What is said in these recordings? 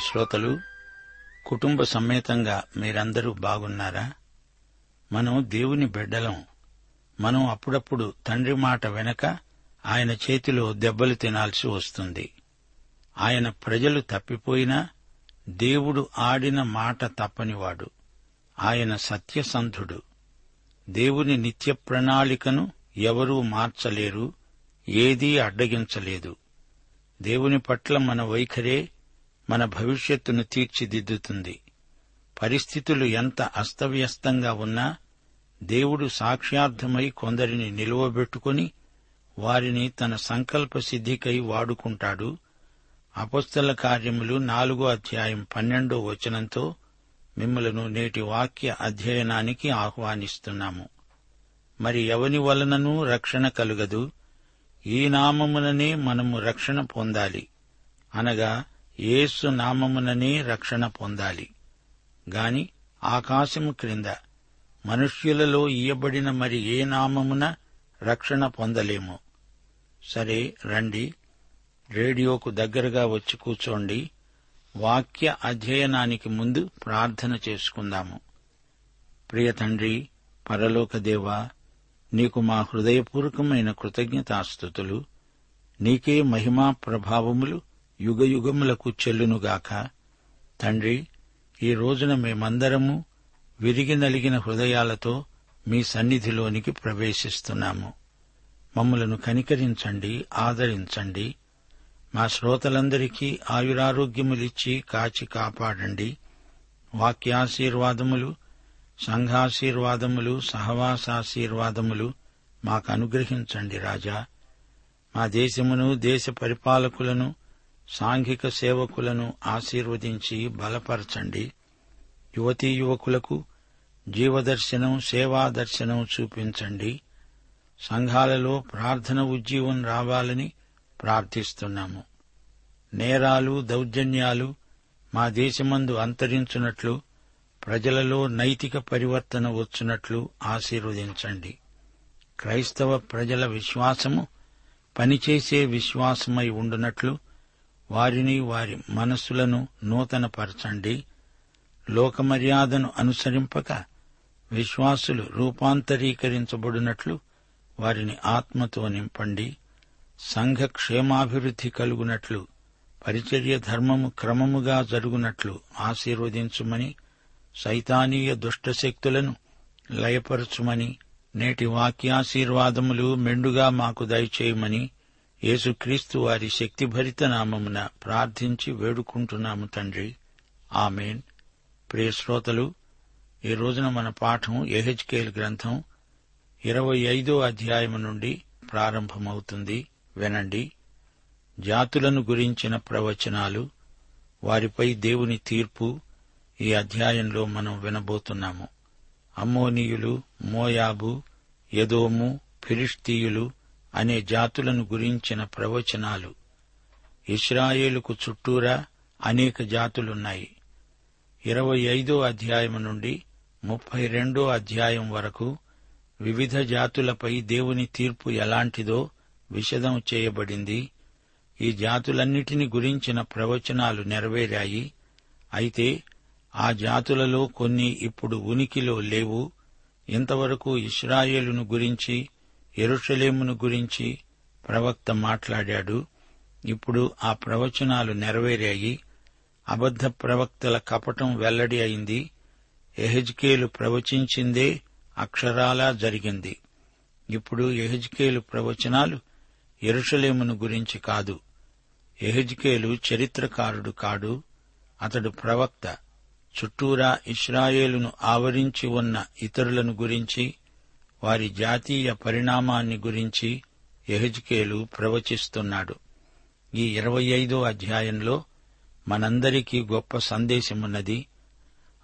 శ్రోతలు కుటుంబ సమేతంగా మీరందరూ బాగున్నారా? మనం దేవుని బిడ్డలం. మనం అప్పుడప్పుడు తండ్రి మాట వెనక ఆయన చేతిలో దెబ్బలు తినాల్సి వస్తుంది. ఆయన ప్రజలు తప్పిపోయినా దేవుడు ఆడిన మాట తప్పనివాడు. ఆయన సత్యసంధుడు. దేవుని నిత్య ప్రణాళికను ఎవరూ మార్చలేరు ఏదీ అడ్డగించలేదు. దేవుని పట్ల మన వైఖరే మన భవిష్యత్తును తీర్చిదిద్దుతుంది. పరిస్థితులు ఎంత అస్తవ్యస్తంగా ఉన్నా దేవుడు సాక్ష్యార్థమై కొందరిని నిలువబెట్టుకుని వారిని తన సంకల్ప సిద్ధికై వాడుకుంటాడు. అపస్తల కార్యములు నాలుగో అధ్యాయం పన్నెండో వచనంతో మిమ్మలను నేటి వాక్య అధ్యయనానికి ఆహ్వానిస్తున్నాము. మరి ఎవని వలననూ రక్షణ కలుగదు. ఈ నామముననే మనము రక్షణ పొందాలి. అనగా యేసు నామముననే రక్షణ పొందాలి. గాని ఆకాశము క్రింద మనుష్యులలో ఇయ్యబడిన మరి ఏ నామమున రక్షణ పొందలేము. సరే రండి. రేడియోకు దగ్గరగా వచ్చి కూర్చోండి. వాక్య అధ్యయనానికి ముందు ప్రార్థన చేసుకుందాము. ప్రియ తండ్రి పరలోకదేవా నీకు మా హృదయపూర్వకమైన కృతజ్ఞతాస్థుతులు. నీకే మహిమా ప్రభావములు. యుగయుగములకు చెల్లునుగాక. తండ్రి ఈ రోజున మేమందరము విరిగి నలిగిన హృదయాలతో మీ సన్నిధిలోనికి ప్రవేశిస్తున్నాము. మమ్మలను కనికరించండి ఆదరించండి. మా శ్రోతలందరికీ ఆయురారోగ్యములిచ్చి కాచి కాపాడండి. వాక్యాశీర్వాదములు సంఘాశీర్వాదములు సహవాసాశీర్వాదములు మాకు అనుగ్రహించండి రాజా. మా దేశమును దేశ పరిపాలకులను సాంఘిక సేవకులను ఆశీర్వదించి బలపరచండి. యువతీ యువకులకు జీవదర్శనం సేవాదర్శనం చూపించండి. సంఘాలలో ప్రార్థన ఉజ్జీవం రావాలని ప్రార్థిస్తున్నాము. నేరాలు దౌర్జన్యాలు మా దేశమందు అంతరించున్నట్లు ప్రజలలో నైతిక పరివర్తన వచ్చినట్లు ఆశీర్వదించండి. క్రైస్తవ ప్రజల విశ్వాసము పనిచేసే విశ్వాసమై ఉండునట్లు వారిని వారి మనస్సులను నూతనపరచండి. లోకమర్యాదను అనుసరింపక విశ్వాసులు రూపాంతరీకరించబడినట్లు వారిని ఆత్మతో నింపండి. సంఘ క్షేమాభివృద్ధి కలుగునట్లు పరిచర్య ధర్మము క్రమముగా జరుగునట్లు ఆశీర్వదించుమని సైతానీయ దుష్టశక్తులను లయపరచుమని నేటి వాక్యాశీర్వాదములు మెండుగా మాకు దయచేయమని యేసుక్రీస్తు వారి శక్తిభరిత నామమున ప్రార్థించి వేడుకుంటున్నాము తండ్రి. ఆమెన్. ప్రియ శ్రోతలు ఈ రోజున మన పాఠం ఎహెచ్కేల్ గ్రంథం ఇరవై ఐదో అధ్యాయము నుండి ప్రారంభమవుతుంది. వినండి. జాతులను గురించిన ప్రవచనాలు వారిపై దేవుని తీర్పు ఈ అధ్యాయంలో మనం వినబోతున్నాము. అమ్మోనీయులు మోయాబు యదోము ఫిరిష్తీయులు అనే జాతులను గురించిన ప్రవచనాలు. ఇస్రాయేలుకు చుట్టూరా అనేక జాతులున్నాయి. ఇరవై ఐదో అధ్యాయం నుండి ముప్పై రెండో అధ్యాయం వరకు వివిధ జాతులపై దేవుని తీర్పు ఎలాంటిదో విషదం చేయబడింది. ఈ జాతులన్నిటిని గురించిన ప్రవచనాలు నెరవేరాయి. అయితే ఆ జాతులలో కొన్ని ఇప్పుడు ఉనికిలో లేవు. ఇంతవరకు ఇస్రాయేలును గురించి ఎరుషలేమును గురించి ప్రవక్త మాట్లాడాడు. ఇప్పుడు ఆ ప్రవచనాలు నెరవేరాయి. అబద్ధ ప్రవక్తల కపటం వెల్లడి అయింది. ఎహెజ్కేలు ప్రవచించిందే అక్షరాలా జరిగింది. ఇప్పుడు ఎహెజ్కేలు ప్రవచనాలు ఎరుషలేమును గురించి కాదు. ఎహెజ్కేలు చరిత్రకారుడు కాడు. అతడు ప్రవక్త. చుట్టూరా ఇస్రాయేలును ఆవరించి ఉన్న ఇతరులను గురించి వారి జాతీయ పరిణామాన్ని గురించి ఎహెజ్కేలు ప్రవచిస్తున్నాడు. ఈ ఇరవై ఐదో అధ్యాయంలో మనందరికీ గొప్ప సందేశమున్నది.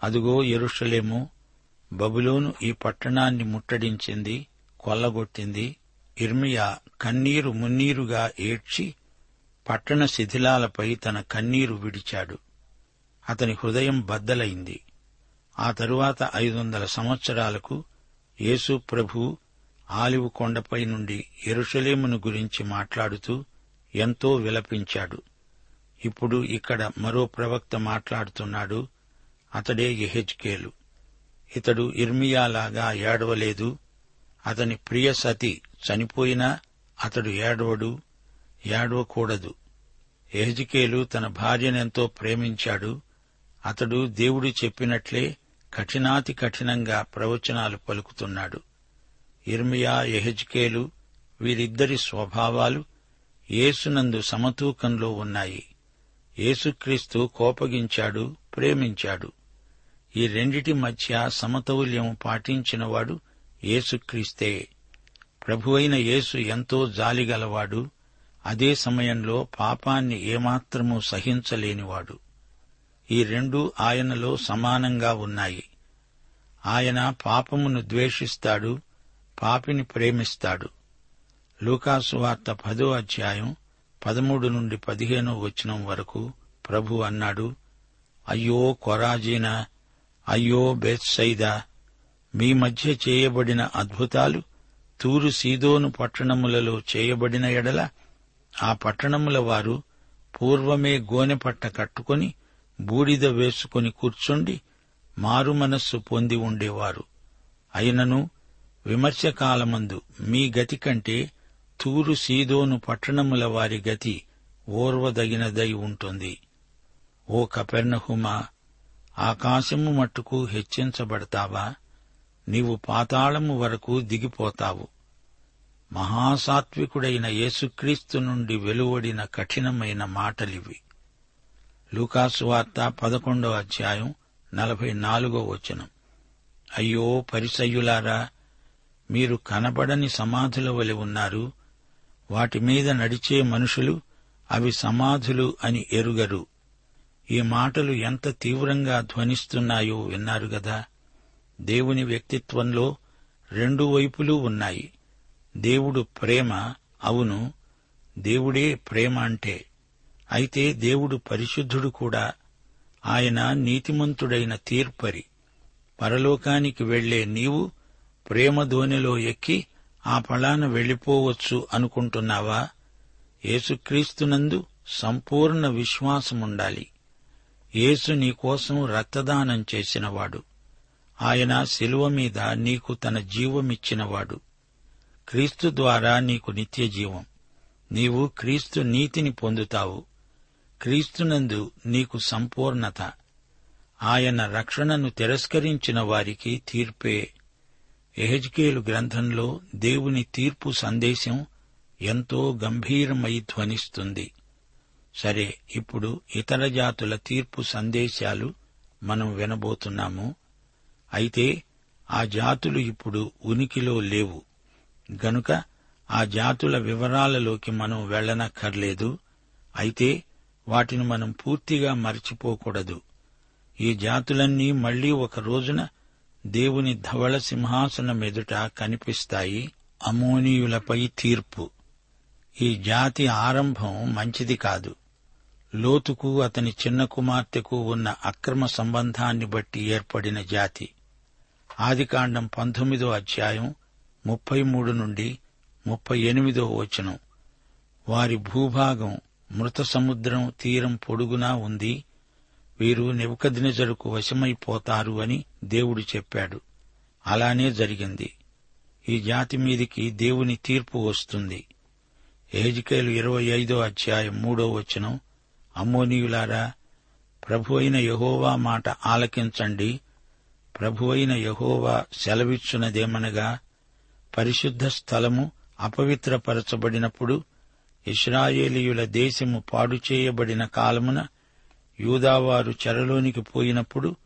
అదుగో ఎరుషలేము బబులోను ఈ పట్టణాన్ని ముట్టడించింది కొల్లగొట్టింది. ఇర్మియా కన్నీరు మున్నీరుగా ఏడ్చి పట్టణ శిథిలాలపై తన కన్నీరు విడిచాడు. అతని హృదయం బద్దలైంది. ఆ తరువాత ఐదు వందల సంవత్సరాలకు యేసు ప్రభు ఆలివు కొండపై నుండి ఎరుషలేమును గురించి మాట్లాడుతూ ఎంతో విలపించాడు. ఇప్పుడు ఇక్కడ మరో ప్రవక్త మాట్లాడుతున్నాడు అతడే ఎహెజ్కేలు ఇతడు ఇర్మియాలాగా ఏడవలేదు అతని ప్రియ సతి చనిపోయినా అతడు ఏడవడు ఏడవకూడదు. ఎహెజ్కేలు తన భార్యనెంతో ప్రేమించాడు అతడు దేవుడు చెప్పినట్లే కఠినాతి కఠినంగా ప్రవచనాలు పలుకుతున్నాడు. ఇర్మియా ఎహెజ్కేలు వీరిద్దరి స్వభావాలు యేసునందు సమతూకంలో ఉన్నాయి. యేసుక్రీస్తు కోపగించాడు ప్రేమించాడు. ఈ రెండిటి మధ్య సమతౌల్యం పాటించినవాడు యేసుక్రీస్తే. ప్రభువైన యేసు ఎంతో జాలిగలవాడు అదే సమయంలో పాపాన్ని ఏమాత్రమూ సహించలేనివాడు. ఈ రెండు ఆయనలో సమానంగా ఉన్నాయి. ఆయన పాపమును ద్వేషిస్తాడు పాపిని ప్రేమిస్తాడు. లూకాసు వార్త పదో అధ్యాయం పదమూడు నుండి పదిహేనో వచనం వరకు ప్రభు అన్నాడు అయ్యో కొరాజీనా అయ్యో బెత్సైదా మీ మధ్య చేయబడిన అద్భుతాలు తూరు సీదోను పట్టణములలో చేయబడిన ఎడల ఆ పట్టణముల వారు పూర్వమే గోనెపట్ట కట్టుకుని కట్టుకొని బూడిద వేసుకుని కూర్చుండి మారు మనస్సు పొంది ఉండేవారు. అయినను విమర్శకాలమందు మీ గతి కంటే తూరు సీదోను పట్టణముల వారి గతి ఓర్వదగినదై ఉంటుంది. ఓ కపెర్ణహుమా ఆకాశము మట్టుకు హెచ్చించబడతావా? నీవు పాతాళము వరకు దిగిపోతావు. మహాసాత్వికుడైన యేసుక్రీస్తు నుండి వెలువడిన కఠినమైన మాటలివి. లూకాసు వార్త పదకొండో అధ్యాయం నలభై నాలుగో వచనం. అయ్యో పరిసయ్యులారా మీరు కనబడని సమాధుల వలె ఉన్నారు. వాటి మీద నడిచే మనుషులు అవి సమాధులు అని ఎరుగరు. ఈ మాటలు ఎంత తీవ్రంగా ధ్వనిస్తున్నాయో విన్నారు గదా. దేవుని వ్యక్తిత్వంలో రెండు వైపులూ ఉన్నాయి. దేవుడు ప్రేమ అవును దేవుడే ప్రేమ అంటే అయితే దేవుడు పరిశుద్ధుడు కూడా ఆయన నీతిమంతుడైన తీర్పరి. పరలోకానికి వెళ్ళే నీవు ప్రేమధోనిలో ఎక్కి ఆ పలాన వెళ్ళిపోవచ్చు అనుకుంటున్నావా? యేసుక్రీస్తునందు సంపూర్ణ విశ్వాసముండాలి. యేసు నీకోసం రక్తదానం చేసినవాడు. ఆయన శిలువ మీద నీకు తన జీవమిచ్చినవాడు. క్రీస్తు ద్వారా నీకు నిత్య జీవం నీవు క్రీస్తు నీతిని పొందుతావు. క్రీస్తునందు నీకు సంపూర్ణత. ఆయన రక్షణను తిరస్కరించిన వారికి తీర్పే. ఎహెజ్కేలు గ్రంథంలో దేవుని తీర్పు సందేశం ఎంతో గంభీరమై ధ్వనిస్తుంది. సరే ఇప్పుడు ఇతర జాతుల తీర్పు సందేశాలు మనం వినబోతున్నాము. అయితే ఆ జాతులు ఇప్పుడు ఉనికిలో లేవు. గనుక ఆ జాతుల వివరాలలోకి మనం వెళ్ళనక్కర్లేదు అయితే వాటిని మనం పూర్తిగా మర్చిపోకూడదు. ఈ జాతులన్నీ మళ్ళీ ఒక రోజున దేవుని ధవళ సింహాసనం ఎదుట కనిపిస్తాయి. అమోనీయులపై తీర్పు. ఈ జాతి ఆరంభం మంచిది కాదు. లోతుకు అతని చిన్న కుమార్తెకు ఉన్న అక్రమ సంబంధాన్ని బట్టి ఏర్పడిన జాతి. ఆదికాండం పంతొమ్మిదో అధ్యాయం ముప్పై మూడు నుండి ముప్పై ఎనిమిదో వచనం. వారి భూభాగం మృత సముద్రం తీరం పొడుగునా ఉంది. వీరు నెబుకద్నెజరుకు వశమైపోతారు అని దేవుడు చెప్పాడు. అలానే జరిగింది. ఈ జాతి మీదికి దేవుని తీర్పు వస్తుంది. ఏజికేలు ఇరవై ఐదో అధ్యాయం మూడో వచనం. అమ్మోనీయులారా ప్రభు అయిన యహోవా మాట ఆలకించండి. ప్రభు అయిన యహోవా సెలవిచ్చునదేమనగా పరిశుద్ధ స్థలము అపవిత్రపరచబడినప్పుడు ఇస్రాయేలీయుల దేశము పాడు చేయబడిన కాలమున యూదావారు చెరలోనికి పోయినప్పుడు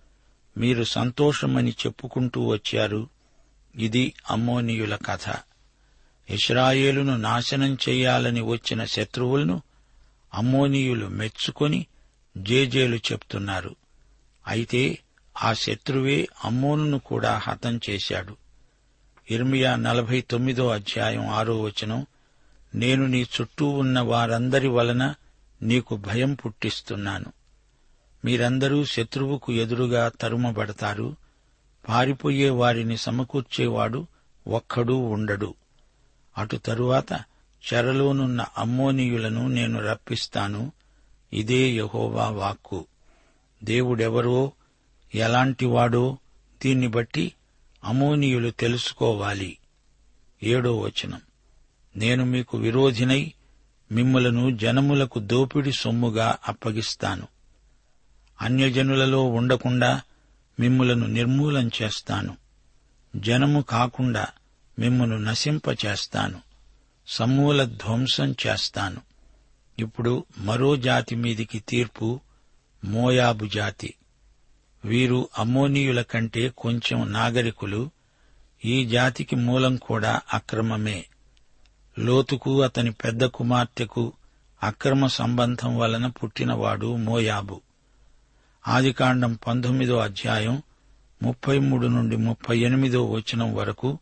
మీరు సంతోషమని చెప్పుకుంటూ వచ్చారు. ఇది అమ్మోనీయుల కథ. ఇస్రాయేలును నాశనం చేయాలని వచ్చిన శత్రువులను అమ్మోనీయులు మెచ్చుకొని జేజేలు చెప్తున్నారు. అయితే ఆ శత్రువే అమ్మోనును కూడా హతం చేశాడు. ఇర్మియా నలభై తొమ్మిదో అధ్యాయం ఆరో వచనం నేను నీ చుట్టూ ఉన్న వారందరి వలన నీకు భయం పుట్టిస్తున్నాను. మీరందరూ శత్రువుకు ఎదురుగా తరుమబడతారు. పారిపోయే వారిని సమకూర్చేవాడు ఒక్కడూ ఉండడు. అటు తరువాత చెరలోనున్న అమ్మోనీయులను నేను రప్పిస్తాను. ఇదే యహోవా వాక్కు. దేవుడెవరో ఎలాంటివాడో దీన్ని బట్టి అమోనీయులు తెలుసుకోవాలి. ఏడో వచనం. నేను మీకు విరోధినై మిమ్మలను జనములకు దోపిడి సొమ్ముగా అప్పగిస్తాను. అన్యజనులలో ఉండకుండా మిమ్ములను నిర్మూలం చేస్తాను. జనము కాకుండా మిమ్మను నశింపచేస్తాను. సమూల ధ్వంసం చేస్తాను. ఇప్పుడు మరో జాతి మీదికి తీర్పు మోయాబు జాతి. వీరు అమోనీయుల కంటే కొంచెం నాగరికులు. ఈ జాతికి మూలం కూడా అక్రమమే. లోతుకు అతని పెద్ద కుమార్తెకు అక్రమ సంబంధం వలన పుట్టినవాడు మోయాబు. ఆదికాండం పంతొమ్మిదో అధ్యాయం ముప్పై మూడు నుండి ముప్పై ఎనిమిదో వచనం వరకు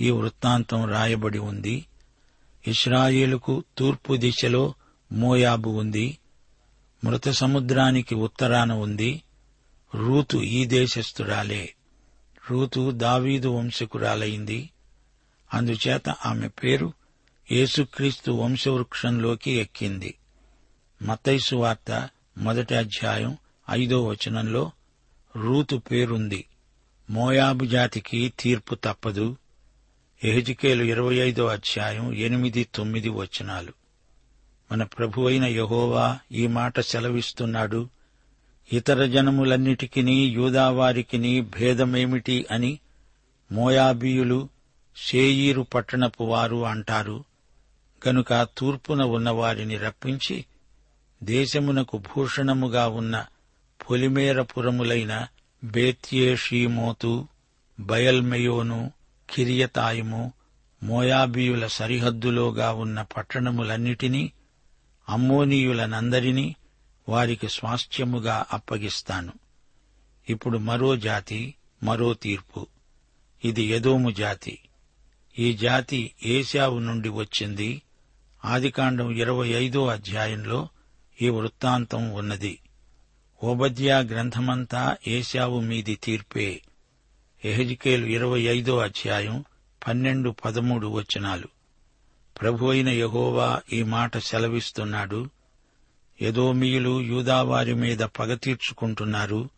ఈ వృత్తాంతం రాయబడి ఉంది. ఇస్రాయేలుకు తూర్పు దిశలో మోయాబు ఉంది. మృత సముద్రానికి ఉత్తరాన ఉంది. రూతు ఈ దేశస్థురాలే. రూతు దావీదు వంశకురాలైంది. అందుచేత ఆమె పేరు యేసుక్రీస్తు వంశవృక్షంలోకి ఎక్కింది. మతైసు వార్త మొదటి అధ్యాయం ఐదో వచనంలో రూతు పేరుంది. మోయాబు జాతికి తీర్పు తప్పదు. ఎహజికేలు ఇరవై ఐదో అధ్యాయం ఎనిమిది తొమ్మిది వచనాలు. మన ప్రభు అయిన యహోవా ఈ మాట సెలవిస్తున్నాడు. ఇతర జనములన్నిటికినీ యూదావారికిని భేదమేమిటి అని మోయాబీయులు షేయీరు పట్టణపు వారు అంటారు. గనుక తూర్పున ఉన్నవారిని రప్పించి దేశమునకు భూషణముగా ఉన్న పొలిమేరపురములైన బేత్యేషీమోతు బయల్మెయోను కిరియతాయిము మోయాబీయుల సరిహద్దులోగా ఉన్న పట్టణములన్నిటినీ అమ్మోనీయులనందరినీ వారికి స్వాస్థ్యముగా అప్పగిస్తాను. ఇప్పుడు మరో జాతి మరో తీర్పు. ఇది ఎదోము జాతి. ఈ జాతి ఏశావు నుండి వచ్చింది. ఆదికాండం ఇరవై ఐదో అధ్యాయంలో ఈ వృత్తాంతం ఉన్నది. ఓబద్యా గ్రంథమంతా ఏశావు మీది తీర్పే. ఎహజికేలు ఇరవై ఐదో అధ్యాయం పన్నెండు పదమూడు వచనాలు. ప్రభు అయిన యహోవా ఈ మాట సెలవిస్తున్నాడు. యదోమీయులు యూదావారి మీద పగ తీర్చుకుంటున్నారు.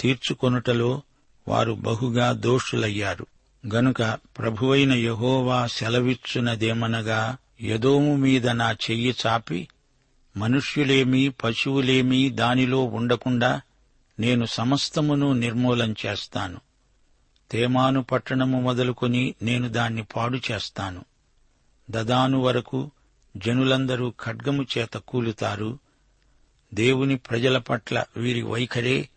తీర్చుకొనుటలో వారు బహుగా దోషులయ్యారు. గనుక ప్రభువైన యహోవా సెలవిచ్చునదేమనగా యదోము మీద నా చెయ్యి చాపి మనుష్యులేమీ పశువులేమీ దానిలో ఉండకుండా నేను సమస్తమును నిర్మూలం చేస్తాను. తేమాను పట్టణము మొదలుకొని నేను దాన్ని పాడు చేస్తాను. దదాను వరకు జనులందరూ ఖడ్గము చేత కూలుతారు. దేవుని ప్రజల పట్ల వీరి వైఖరే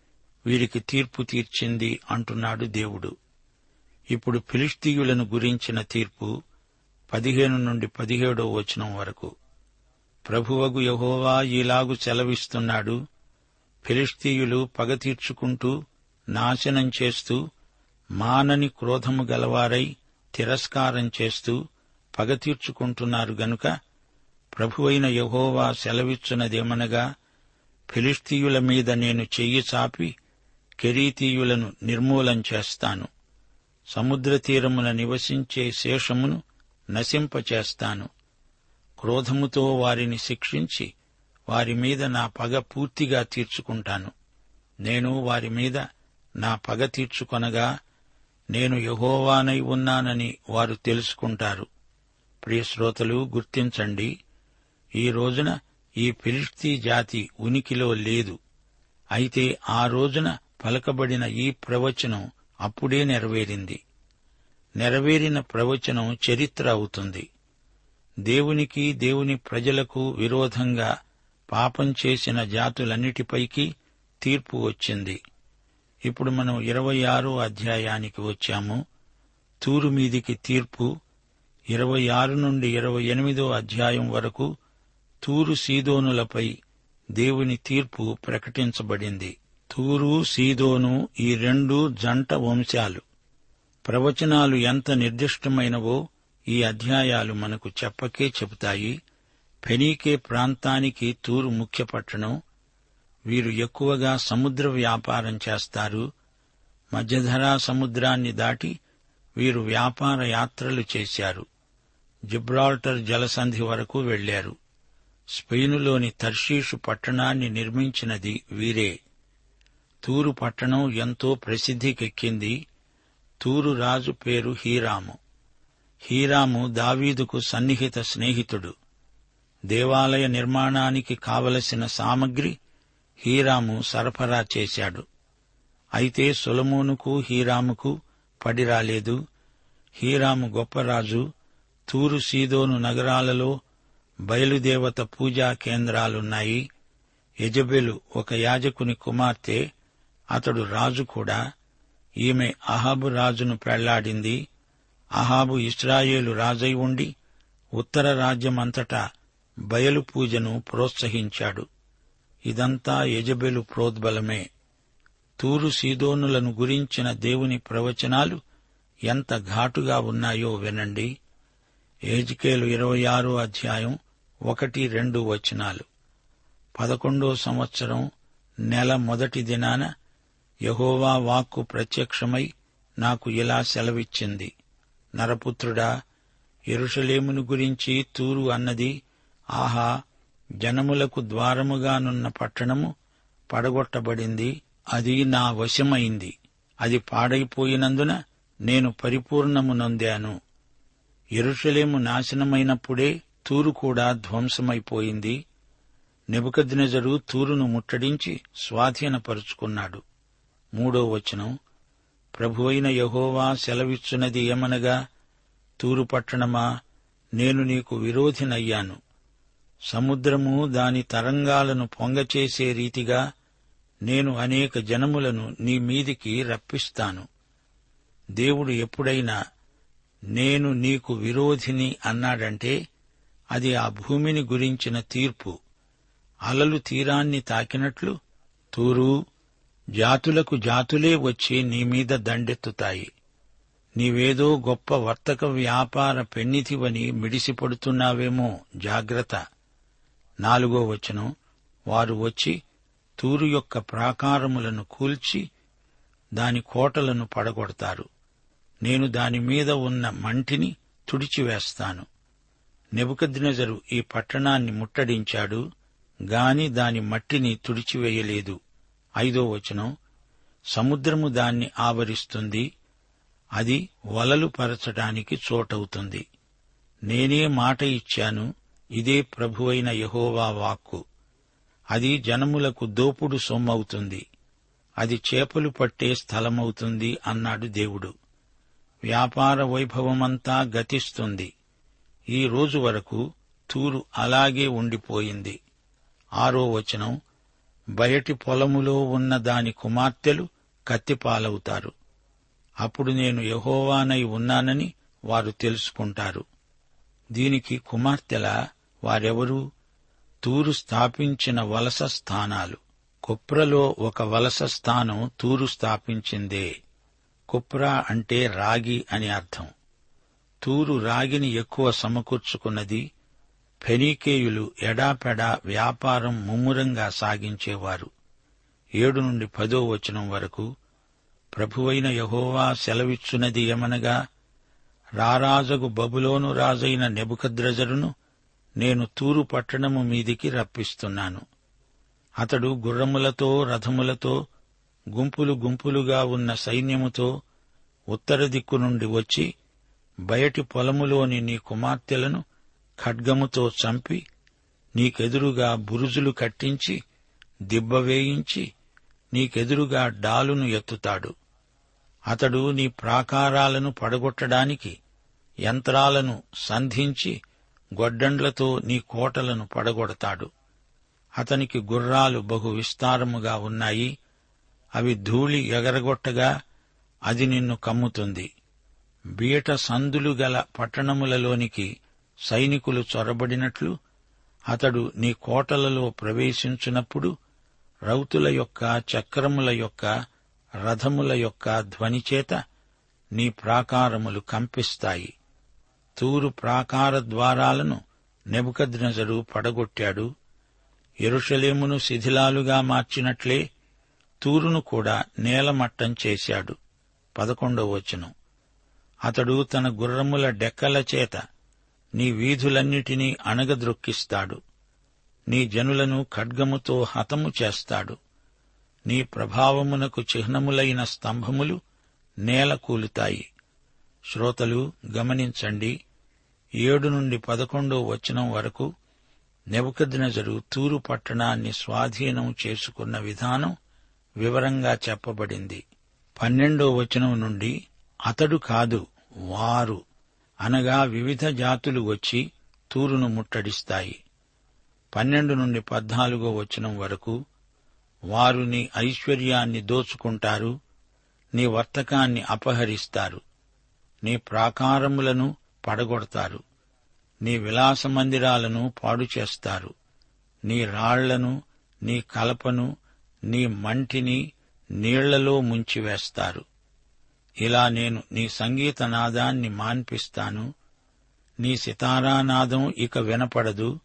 వీరికి తీర్పు తీర్చింది అంటున్నాడు దేవుడు. ఇప్పుడు ఫిలిస్తీయులను గురించిన తీర్పు పదిహేను నుండి పదిహేడో వచనం వరకు. ప్రభువగు యహోవా ఈలాగు సెలవిస్తున్నాడు. ఫిలిస్తీయులు పగ తీర్చుకుంటూ నాశనం చేస్తూ మానని క్రోధము గలవారై తిరస్కారం చేస్తూ పగ తీర్చుకుంటున్నారు గనుక ప్రభువైన యహోవా సెలవిచ్చునదేమనగా ఫిలిస్తీయుల మీద నేను చెయ్యి చాపి కెరీతీయులను నిర్మూలం చేస్తాను. సముద్ర తీరమున నివసించే శేషమును నశింపచేస్తాను. క్రోధముతో వారిని శిక్షించి వారి మీద నా పగ పూర్తిగా తీర్చుకుంటాను. నేను వారి మీద నా పగ తీర్చుకొనగా నేను యహోవానై ఉన్నానని వారు తెలుసుకుంటారు. ప్రియశ్రోతలు గుర్తించండి ఈ రోజున ఈ ఫిలిస్తీ జాతి ఉనికిలో లేదు. అయితే ఆ రోజున పలకబడిన ఈ ప్రవచనం అప్పుడే నెరవేరింది. నెరవేరిన ప్రవచనం చరిత్ర అవుతుంది. దేవునికి దేవుని ప్రజలకు విరోధంగా పాపం చేసిన జాతులన్నిటిపైకి తీర్పు వచ్చింది. ఇప్పుడు మనం ఇరవై ఆరో అధ్యాయానికి వచ్చాము. తూరు మీదికి తీర్పు ఇరవై ఆరు నుండి ఇరవై ఎనిమిదో అధ్యాయం వరకు తూరు సీదోనులపై దేవుని తీర్పు ప్రకటించబడింది. తూరు సీదోను ఈ రెండు జంట వంశాలు. ప్రవచనాలు ఎంత నిర్దిష్టమైనవో ఈ అధ్యాయాలు మనకు చెప్పకే చెబుతాయి. ఫెనీకే ప్రాంతానికి తూరు ముఖ్య పట్టణం. వీరు ఎక్కువగా సముద్ర వ్యాపారం చేస్తారు. మధ్యధరా సముద్రాన్ని దాటి వీరు వ్యాపార యాత్రలు చేశారు. జిబ్రాల్టర్ జలసంధి వరకు వెళ్ళారు స్పెయినులోని తర్షీషు పట్టణాన్ని నిర్మించినది వీరే. తూరు పట్టణం ఎంతో ప్రసిద్ధికెక్కింది. తూరు రాజు పేరు హీరాము. హీరాము దావీదుకు సన్నిహిత స్నేహితుడు. దేవాలయ నిర్మాణానికి కావలసిన సామగ్రి హీరాము సరఫరా చేశాడు. అయితే సొలమోనుకు హీరాముకు పడి రాలేదు. హీరాము గొప్పరాజు తూరు సీదోను నగరాలలో బయలుదేవత పూజా కేంద్రాలున్నాయి. యజబెలు ఒక యాజకుని కుమార్తె అతడు రాజు కూడా. ఈమె అహాబు రాజును పెళ్ళాడింది అహాబు ఇస్రాయేలు రాజై ఉండి ఉత్తర రాజ్యమంతటా బయలు పూజను ప్రోత్సహించాడు. ఇదంతా యజబెలు ప్రోద్బలమే. తూరు సీదోనులను గురించిన దేవుని ప్రవచనాలు ఎంత ఘాటుగా ఉన్నాయో వినండి. ఏజికేలు ఇరవై ఆరో అధ్యాయం ఒకటి రెండు వచనాలు. పదకొండో సంవత్సరం నెల మొదటి దినాన యహోవా వాక్కు ప్రత్యక్షమై నాకు ఇలా సెలవిచ్చింది. నరపుత్రుడా ఎరుషలేమును గురించి తూరు అన్నది ఆహా జనములకు ద్వారముగానున్న పట్టణము పడగొట్టబడింది అది నా వశమైంది. అది పాడైపోయినందున నేను పరిపూర్ణము నొందాను ఎరుషలేము నాశనమైనప్పుడే తూరు కూడా ధ్వంసమైపోయింది. నెబుకద్నెజరు తూరును ముట్టడించి స్వాధీనపరుచుకున్నాడు. మూడో వచనం. ప్రభువైన యహోవా సెలవిచ్చున్నది ఏమనగా తూరు పట్టణమా నేను నీకు విరోధినయ్యాను. సముద్రము దాని తరంగాలను పొంగచేసే రీతిగా నేను అనేక జనములను నీ మీదికి రప్పిస్తాను. దేవుడు ఎప్పుడైనా నేను నీకు విరోధిని అన్నాడంటే అది ఆ భూమిని గురించిన తీర్పు. అలలు తీరాన్ని తాకినట్లు తూరు జాతులకు జాతులే వచ్చి నీ మీద దండెత్తుతాయి. నీవేదో గొప్ప వర్తక వ్యాపార పెన్నితివని మిడిసిపడుతున్నావేమో జాగ్రత్త. నాలుగో వచనం వారు వచ్చి తూరు యొక్క ప్రాకారములను కూల్చి దాని కోటలను పడగొడతారు. నేను దాని మీద ఉన్న మంటిని తుడిచివేస్తాను. నెబుకద్నెజరు ఈ పట్టణాన్ని ముట్టడించాడు గాని దాని మట్టిని తుడిచివేయలేదు. ఐదో వచనం సముద్రము దాన్ని ఆవరిస్తుంది అది వలలు పరచడానికి చోటవుతుంది. నేనే మాట ఇచ్చాను ఇదే ప్రభువైన యహోవా వాక్కు. అది జనములకు దోపుడు సొమ్మవుతుంది అది చేపలు పట్టే స్థలమవుతుంది అన్నాడు దేవుడు. వ్యాపార వైభవమంతా గతిస్తుంది. ఈ రోజు వరకు తూరు అలాగే ఉండిపోయింది. ఆరో వచనం బయటి పొలములో ఉన్న దాని కుమార్తెలు కత్తిపాలవుతారు. అప్పుడు నేను యహోవానై ఉన్నానని వారు తెలుసుకుంటారు. దీనికి కుమార్తెల వారెవరు? తూరు స్థాపించిన వలస స్థానాలు. కుప్రలో ఒక వలస స్థానం తూరు స్థాపించిందే. కుప్రా అంటే రాగి అని అర్థం. తూరు రాగిని ఎక్కువ సమకూర్చుకున్నది ఫెనీకేయులు ఎడాపెడా వ్యాపారం ముమ్మురంగా సాగించేవారు. ఏడు నుండి పదో వచనం వరకు ప్రభువైన యహోవా సెలవిచ్చునది ఏమనగా రారాజగు బబులోను రాజైన నెబుకద్రజరును నేను తూరు పట్టణము మీదికి రప్పిస్తున్నాను. అతడు గుర్రములతో రథములతో గుంపులు గుంపులుగా ఉన్న సైన్యముతో ఉత్తర దిక్కు నుండి వచ్చి బయటి పొలములోని నీ కుమార్తెలను ఖడ్గముతో చంపి నీకెదురుగా బురుజులు కట్టించి దిబ్బ వేయించి నీకెదురుగా డాలును ఎత్తుతాడు. అతడు నీ ప్రాకారాలను పడగొట్టడానికి యంత్రాలను సంధించి గొడ్డండ్లతో నీ కోటలను పడగొడతాడు. అతనికి గుర్రాలు బహు విస్తారముగా ఉన్నాయి. అవి ధూళి ఎగరగొట్టగా అది నిన్ను కమ్ముతుంది. బీట సందులు గల పట్టణములలోనికి సైనికులు చొరబడినట్లు అతడు నీ కోటలలో ప్రవేశించినప్పుడు రౌతుల యొక్క చక్రముల యొక్క రథముల యొక్క ధ్వనిచేత నీ ప్రాకారములు కంపిస్తాయి. తూరు ప్రాకార ద్వారాలను నెబుకద్నజరు పడగొట్టాడు. ఎరుషలేమును శిథిలాలుగా మార్చినట్లే తూరును కూడా నేలమట్టం చేశాడు. పదకొండవ వచనం. అతడు తన గుర్రముల డెక్కల చేత నీ వీధులన్నిటినీ అణగద్రొక్కిస్తాడు నీ జనులను ఖడ్గముతో హతము చేస్తాడు. నీ ప్రభావమునకు చిహ్నములైన స్తంభములు నేల కూలుతాయి. శ్రోతలు గమనించండి. ఏడు నుండి పదకొండో వచనం వరకు నెబుకద్నజరు తూరు పట్టణాన్ని స్వాధీనం చేసుకున్న విధానం వివరంగా చెప్పబడింది. పన్నెండో వచనం నుండి అతడు కాదు వారు. అనగా వివిధ జాతులు వచ్చి తూరును ముట్టడిస్తాయి. పన్నెండు నుండి పద్నాలుగో వచనం వరకు వారు నీ ఐశ్వర్యాన్ని దోచుకుంటారు నీ వర్తకాన్ని అపహరిస్తారు నీ ప్రాకారములను పడగొడతారు నీ విలాస మందిరాలను పాడు చేస్తారు నీ రాళ్ళను నీ కలపను నీ మంటిని నీళ్ళలో ముంచివేస్తారు. ఇలా నేను నీ సంగీత నాదాన్ని మాన్పిస్తాను. నీ సితారానాదం ఇక వినపడదు.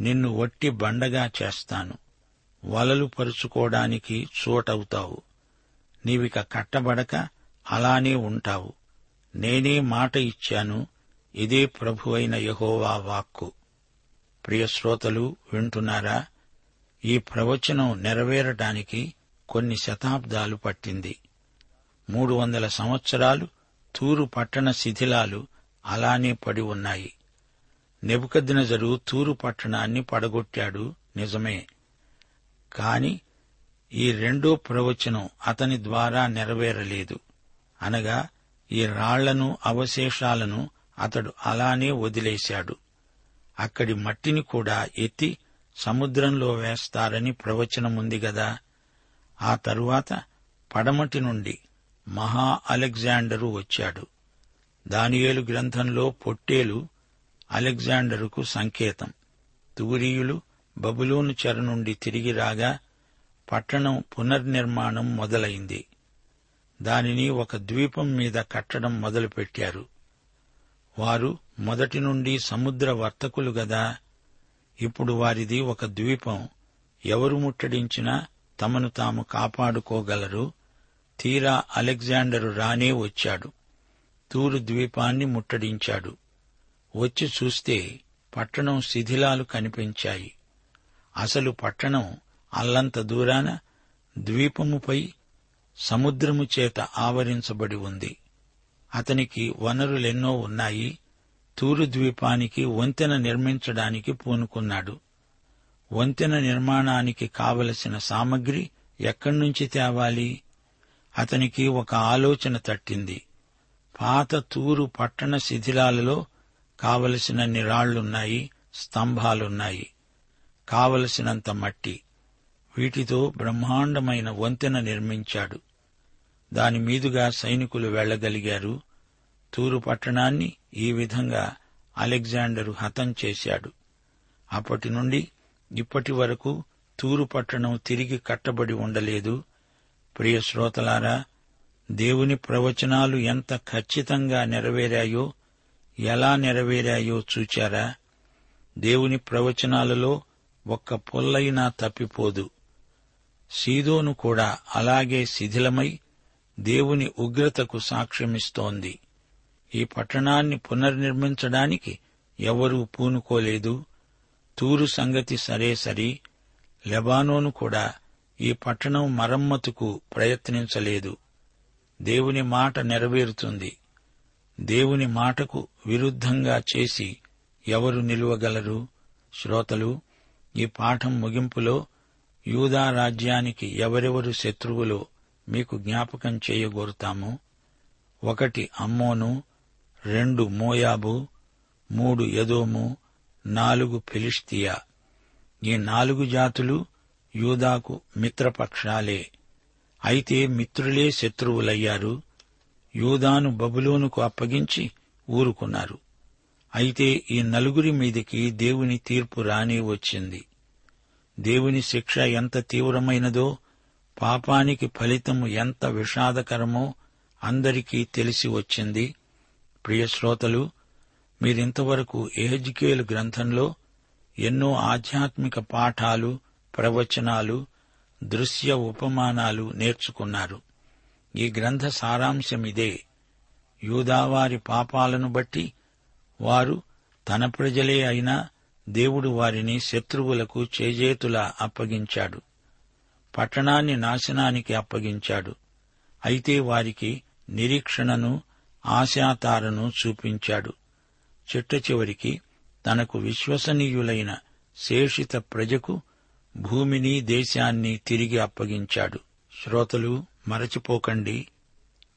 నిన్ను వట్టి బండగా చేస్తాను. వలలు పరుచుకోవడానికి చోటవుతావు. నీవిక కట్టబడక అలానే ఉంటావు. నేనే మాట ఇచ్చాను. ఇదే ప్రభువైన యహోవా వాక్కు. ప్రియశ్రోతలు వింటున్నారా? ఈ ప్రవచనం నెరవేరటానికి కొన్ని శతాబ్దాలు పట్టింది. మూడు వందల సంవత్సరాలు తూరు పట్టణ శిథిలాలు అలానే పడి ఉన్నాయి. నెబుకద్నజరు తూరు పట్టణాన్ని పడగొట్టాడు నిజమే. కాని ఈ రెండో ప్రవచనం అతని ద్వారా నెరవేరలేదు. అనగా ఈ రాళ్ళను అవశేషాలను అతడు అలానే వదిలేశాడు. అక్కడి మట్టిని కూడా ఎత్తి సముద్రంలో వేస్తారని ప్రవచనముంది గదా. ఆ తరువాత పడమటి నుండి మహా అలెగ్జాండరు వచ్చాడు. దానియేలు గ్రంథంలో పొట్టేలు అలెగ్జాండరుకు సంకేతం. తుగురీయులు బబులోను చెర నుండి తిరిగి రాగా పట్టణం పునర్నిర్మాణం మొదలైంది. దానిని ఒక ద్వీపం మీద కట్టడం మొదలుపెట్టారు. వారు మొదటి నుండి సముద్ర వర్తకులు గదా. ఇప్పుడు వారిది ఒక ద్వీపం. ఎవరు ముట్టడించినా తమను తాము కాపాడుకోగలరు. తీరా అలెగ్జాండరు రానే వచ్చాడు. తూరు ద్వీపాన్ని ముట్టడించాడు. వచ్చి చూస్తే పట్టణం శిథిలాలు కనిపించాయి. అసలు పట్టణం అల్లంత దూరాన ద్వీపముపై సముద్రము చేత ఆవరించబడి ఉంది. అతనికి వనరులెన్నో ఉన్నాయి. తూరు ద్వీపానికి వంతెన నిర్మించడానికి పూనుకున్నాడు. వంతెన నిర్మాణానికి కావలసిన సామగ్రి ఎక్కడ్నుంచి తేవాలి? అతనికి ఒక ఆలోచన తట్టింది. పాత తూరు పట్టణ శిథిలాలలో కావలసినన్ని రాళ్ళున్నాయి స్తంభాలున్నాయి. కావలసినంత మట్టి. వీటితో బ్రహ్మాండమైన వంతెన నిర్మించాడు. దాని మీదుగా సైనికులు వెళ్ళగలిగారు తూరు పట్టణాన్ని ఈ విధంగా అలెగ్జాండరు హతం చేశాడు. అప్పటి నుండి ఇప్పటి వరకు తూరు పట్టణం తిరిగి కట్టబడి ఉండలేదు. ప్రియ శ్రోతలారా దేవుని ప్రవచనాలు ఎంత ఖచ్చితంగా నెరవేరాయో ఎలా నెరవేరాయో చూచారా? దేవుని ప్రవచనాలలో ఒక్క పొల్లైనా తప్పిపోదు. సీదోను కూడా అలాగే శిథిలమై దేవుని ఉగ్రతకు సాక్ష్యమిస్తోంది. ఈ పట్టణాన్ని పునర్నిర్మించడానికి ఎవరూ పూనుకోలేదు. తూరు సంగతి సరే సరి లెబానోను కూడా ఈ పట్టణం మరమ్మతుకు ప్రయత్నించలేదు. దేవుని మాట నెరవేరుతుంది. దేవుని మాటకు విరుద్ధంగా చేసి ఎవరు నిలువగలరు? శ్రోతలు ఈ పాఠం ముగింపులో యూదా రాజ్యానికి ఎవరెవరు శత్రువులో మీకు జ్ఞాపకం చేయగోరుతాము? ఒకటి అమ్మోను రెండు మోయాబు మూడు యదోము నాలుగు ఫిలిష్తియా. ఈ నాలుగు జాతులు యూదాకు మిత్రపక్షాలే. అయితే మిత్రులే శత్రువులయ్యారు. యూదాను బబులోనుకు అప్పగించి ఊరుకున్నారు. అయితే ఈ నలుగురి మీదికి దేవుని తీర్పు రాని వచ్చింది. దేవుని శిక్ష ఎంత తీవ్రమైనదో పాపానికి ఫలితము ఎంత విషాదకరమో అందరికీ తెలిసి వచ్చింది. ప్రియ శ్రోతలు మీరింతవరకు ఎహజ్కేలు గ్రంథంలో ఎన్నో ఆధ్యాత్మిక పాఠాలు ప్రవచనాలు దృశ్య ఉపమానాలు నేర్చుకున్నారు. ఈ గ్రంథ సారాంశమిదే. యూదావారి పాపాలను బట్టి వారు తన ప్రజలే అయినా దేవుడు వారిని శత్రువులకు చేజేతులా అప్పగించాడు. పట్టణాన్ని నాశనానికి అప్పగించాడు. అయితే వారికి నిరీక్షణను ఆశాతారను చూపించాడు. చిట్ట చివరికి తనకు విశ్వసనీయులైన శేషిత ప్రజకు భూమిని దేశాన్ని తిరిగి అప్పగించాడు. శ్రోతలు మరచిపోకండి.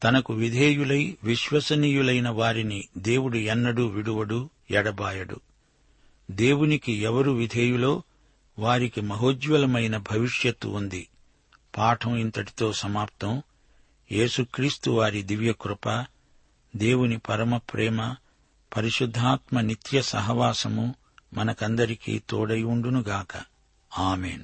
తనకు విధేయులై విశ్వసనీయులైన వారిని దేవుడు ఎన్నడూ విడువడు ఎడబాయడు. దేవునికి ఎవరు విధేయులో వారికి మహోజ్వలమైన భవిష్యత్తు ఉంది. పాఠం ఇంతటితో సమాప్తం. యేసుక్రీస్తు వారి దివ్యకృప దేవుని పరమ ప్రేమ పరిశుద్ధాత్మ నిత్య సహవాసము మనకందరికీ తోడై ఉండునుగాక. ఆమెన్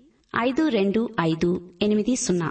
ఐదు రెండు ఐదు ఎనిమిది సున్నా.